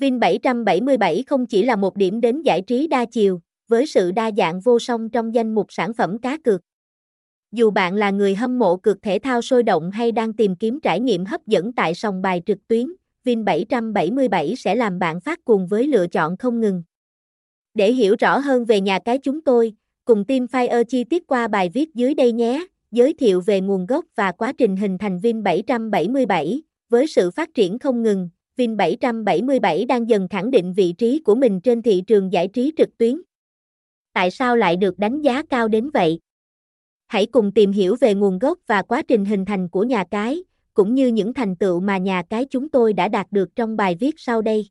Vin 777 không chỉ là một điểm đến giải trí đa chiều, với sự đa dạng vô song trong danh mục sản phẩm cá cược. Dù bạn là người hâm mộ cược thể thao sôi động hay đang tìm kiếm trải nghiệm hấp dẫn tại sòng bài trực tuyến, Vin 777 sẽ làm bạn phát cuồng với lựa chọn không ngừng. Để hiểu rõ hơn về nhà cái chúng tôi, cùng Team Fire chi tiết qua bài viết dưới đây nhé, giới thiệu về nguồn gốc và quá trình hình thành Vin 777, với sự phát triển không ngừng, Vin 777 đang dần khẳng định vị trí của mình trên thị trường giải trí trực tuyến. Tại sao lại được đánh giá cao đến vậy? Hãy cùng tìm hiểu về nguồn gốc và quá trình hình thành của nhà cái, cũng như những thành tựu mà nhà cái chúng tôi đã đạt được trong bài viết sau đây.